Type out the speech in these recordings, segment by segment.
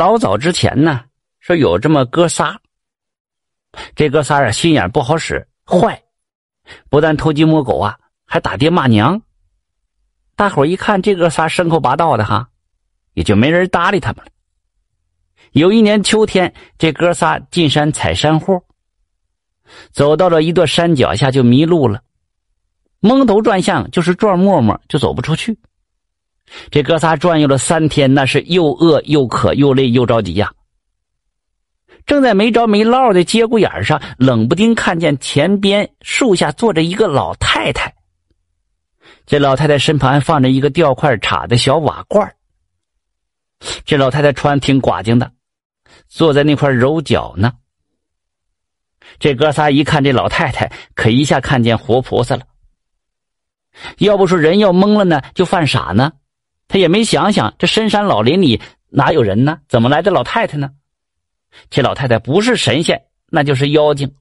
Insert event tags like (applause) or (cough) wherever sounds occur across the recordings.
老早之前呢，说有这么哥仨。这哥仨啊，心眼不好使，坏，不但偷鸡摸狗啊，还打爹骂娘。大伙一看这哥仨牲口八道的哈，也就没人搭理他们了。有一年秋天，这哥仨进山采山货，走到了一座山脚下就迷路了，蒙头转向，就是转磨磨就走不出去。这哥仨转悠了三天，那是又饿又渴又累又着急呀。正在没着没落的节骨眼上，冷不丁看见前边树下坐着一个老太太。这老太太身旁放着一个吊块插的小瓦罐这老太太穿挺寡净的，坐在那块揉脚呢。这哥仨一看这老太太，可一下看见活菩萨了。要不说人要懵了呢，就犯傻呢。他也没想想，这深山老林里哪有人呢？怎么来的老太太呢？这老太太不是神仙，那就是妖精。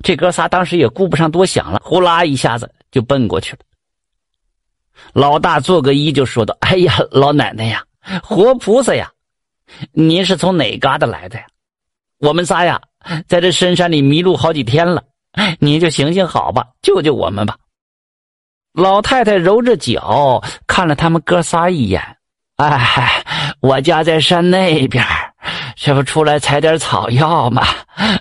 这哥仨当时也顾不上多想了，呼啦一下子就奔过去了。老大做个揖就说道：“哎呀，老奶奶呀，活菩萨呀，您是从哪嘎达来的呀？我们仨呀，在这深山里迷路好几天了，您就行行好吧，救救我们吧。”老太太揉着脚看了他们哥仨一眼，哎，我家在山那边，这不出来采点草药吗？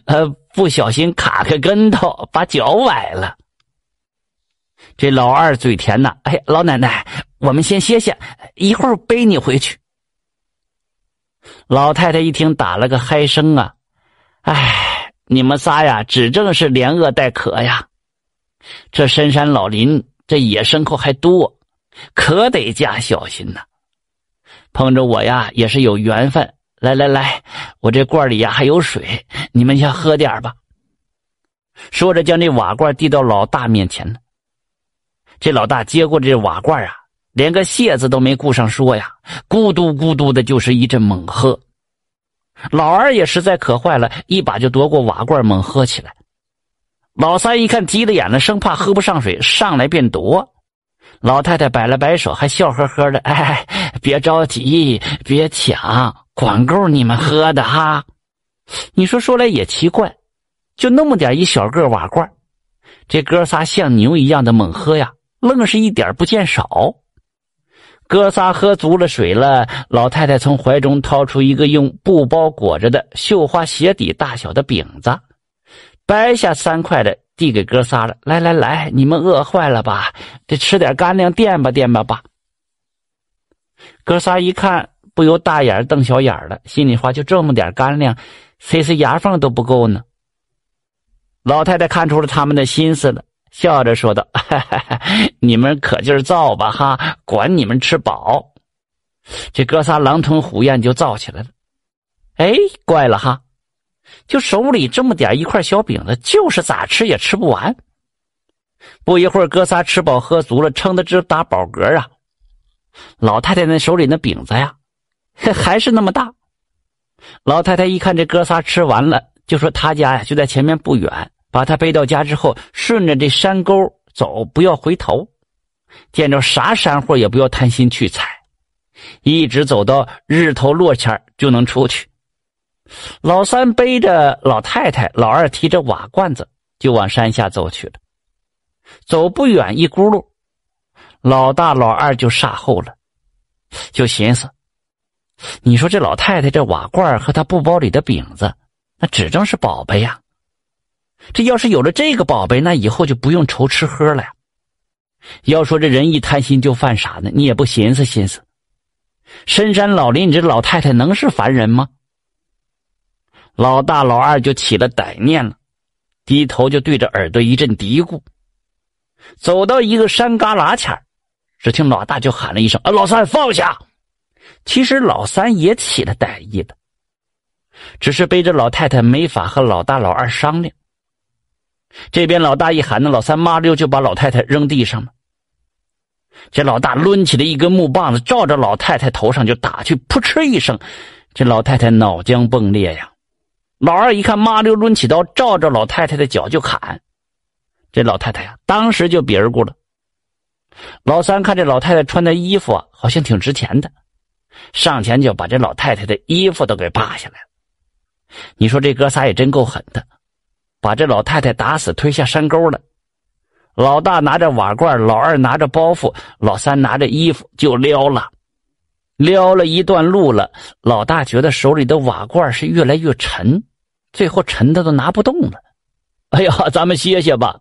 呃，不小心卡个跟头，把脚崴了。这老二嘴甜呐，哎，老奶奶，我们先歇歇，一会儿背你回去。老太太一听，打了个嗨声啊，哎，你们仨呀，指正是连饿带渴呀，这深山老林。这野牲口还多，可得加小心呐！碰着我呀，也是有缘分。来来来，我这罐里呀还有水，你们先喝点吧。说着，将这瓦罐递到老大面前了。这老大接过这瓦罐啊，连个谢字都没顾上说呀，咕嘟咕嘟的，就是一阵猛喝。老二也实在渴坏了，一把就夺过瓦罐，猛喝起来。老三一看急了眼了，生怕喝不上水，上来便夺。老太太摆了摆手，还笑呵呵的：(laughs) “哎，别着急，别抢，管够你们喝的哈。”你说说来也奇怪，就那么点一小个瓦罐，这哥仨像牛一样的猛喝呀，愣是一点不见少。哥仨喝足了水了，老太太从怀中掏出一个用布包裹着的绣花鞋底大小的饼子。掰下三块的，递给哥仨了。来来来，你们饿坏了吧？得吃点干粮垫吧垫吧吧。哥仨一看，不由大眼瞪小眼了。心里话：就这么点干粮，塞塞牙缝都不够呢。老太太看出了他们的心思了，笑着说道：“ (laughs) 你们可劲造吧哈，管你们吃饱。”这哥仨狼吞虎咽就造起来了。哎，怪了哈。就手里这么点一块小饼子，就是咋吃也吃不完。不一会儿，哥仨吃饱喝足了，撑得直打饱嗝啊！老太太那手里那饼子呀，(laughs) 还是那么大。老太太一看这哥仨吃完了，就说他家呀就在前面不远，把他背到家之后，顺着这山沟走，不要回头，见着啥山货也不要贪心去采，一直走到日头落前就能出去。老三背着老太太，老二提着瓦罐子，就往山下走去了。走不远，一咕噜，老大、老二就煞后了，就寻思：你说这老太太这瓦罐和她布包里的饼子，那指正是宝贝呀。这要是有了这个宝贝，那以后就不用愁吃喝了呀。要说这人一贪心就犯傻呢，你也不寻思寻思，深山老林，你这老太太能是凡人吗？老大、老二就起了歹念了，低头就对着耳朵一阵嘀咕。走到一个山旮旯前只听老大就喊了一声：“啊，老三放下！”其实老三也起了歹意了，只是背着老太太没法和老大、老二商量。这边老大一喊，那老三麻溜就把老太太扔地上了。这老大抡起了一根木棒子，照着老太太头上就打去，扑哧一声，这老太太脑浆迸裂呀！老二一看，麻溜抡起刀，照着老太太的脚就砍。这老太太呀，当时就别儿过了。老三看这老太太穿的衣服啊，好像挺值钱的，上前就把这老太太的衣服都给扒下来了。你说这哥仨也真够狠的，把这老太太打死，推下山沟了。老大拿着瓦罐，老二拿着包袱，老三拿着衣服就撩了。撩了一段路了，老大觉得手里的瓦罐是越来越沉，最后沉的都拿不动了。哎呀，(laughs) 咱们歇歇吧。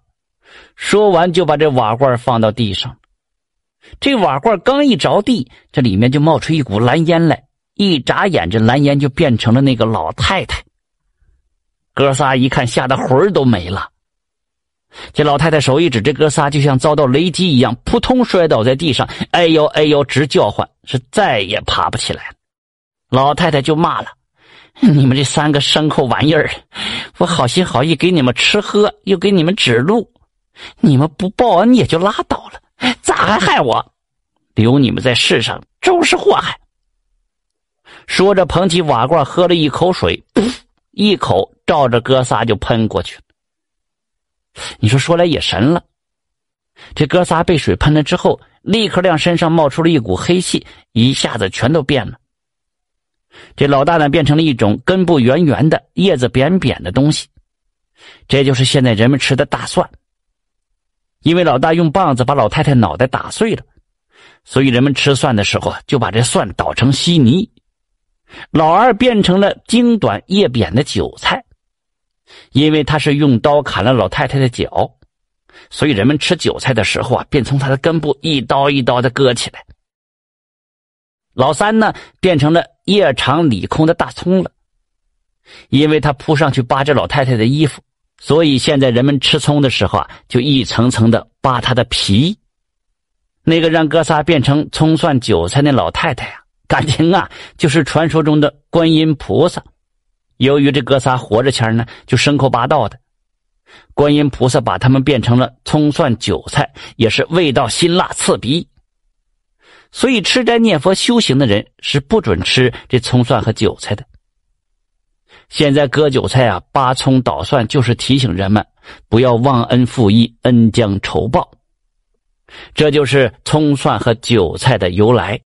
说完就把这瓦罐放到地上。这瓦罐刚一着地，这里面就冒出一股蓝烟来。一眨眼，这蓝烟就变成了那个老太太。哥仨一看，吓得魂儿都没了。这老太太手一指，这哥仨就像遭到雷击一样，扑通摔倒在地上，哎呦哎呦直叫唤，是再也爬不起来了。老太太就骂了：“ (laughs) 你们这三个牲口玩意儿，我好心好意给你们吃喝，又给你们指路，你们不报恩也就拉倒了，咋还害我？留你们在世上终是祸害。”说着，捧起瓦罐喝了一口水，噗，(laughs) 一口照着哥仨就喷过去。你说说来也神了，这哥仨被水喷了之后，立刻亮身上冒出了一股黑气，一下子全都变了。这老大呢，变成了一种根部圆圆的、叶子扁扁的东西，这就是现在人们吃的大蒜。因为老大用棒子把老太太脑袋打碎了，所以人们吃蒜的时候就把这蒜捣成稀泥。老二变成了茎短叶扁的韭菜，因为他是用刀砍了老太太的脚，所以人们吃韭菜的时候啊，便从它的根部一刀一刀的割起来。老三呢，变成了叶长里空的大葱了，因为他扑上去扒着老太太的衣服，所以现在人们吃葱的时候啊，就一层层的扒他的皮。那个让哥仨变成葱蒜韭菜那老太太呀。感情啊，就是传说中的观音菩萨。由于这哥仨活着前呢，就生口八道的，观音菩萨把他们变成了葱蒜韭菜，也是味道辛辣刺鼻。所以吃斋念佛修行的人是不准吃这葱蒜和韭菜的。现在割韭菜啊，扒葱捣蒜，就是提醒人们不要忘恩负义，恩将仇报。这就是葱蒜和韭菜的由来。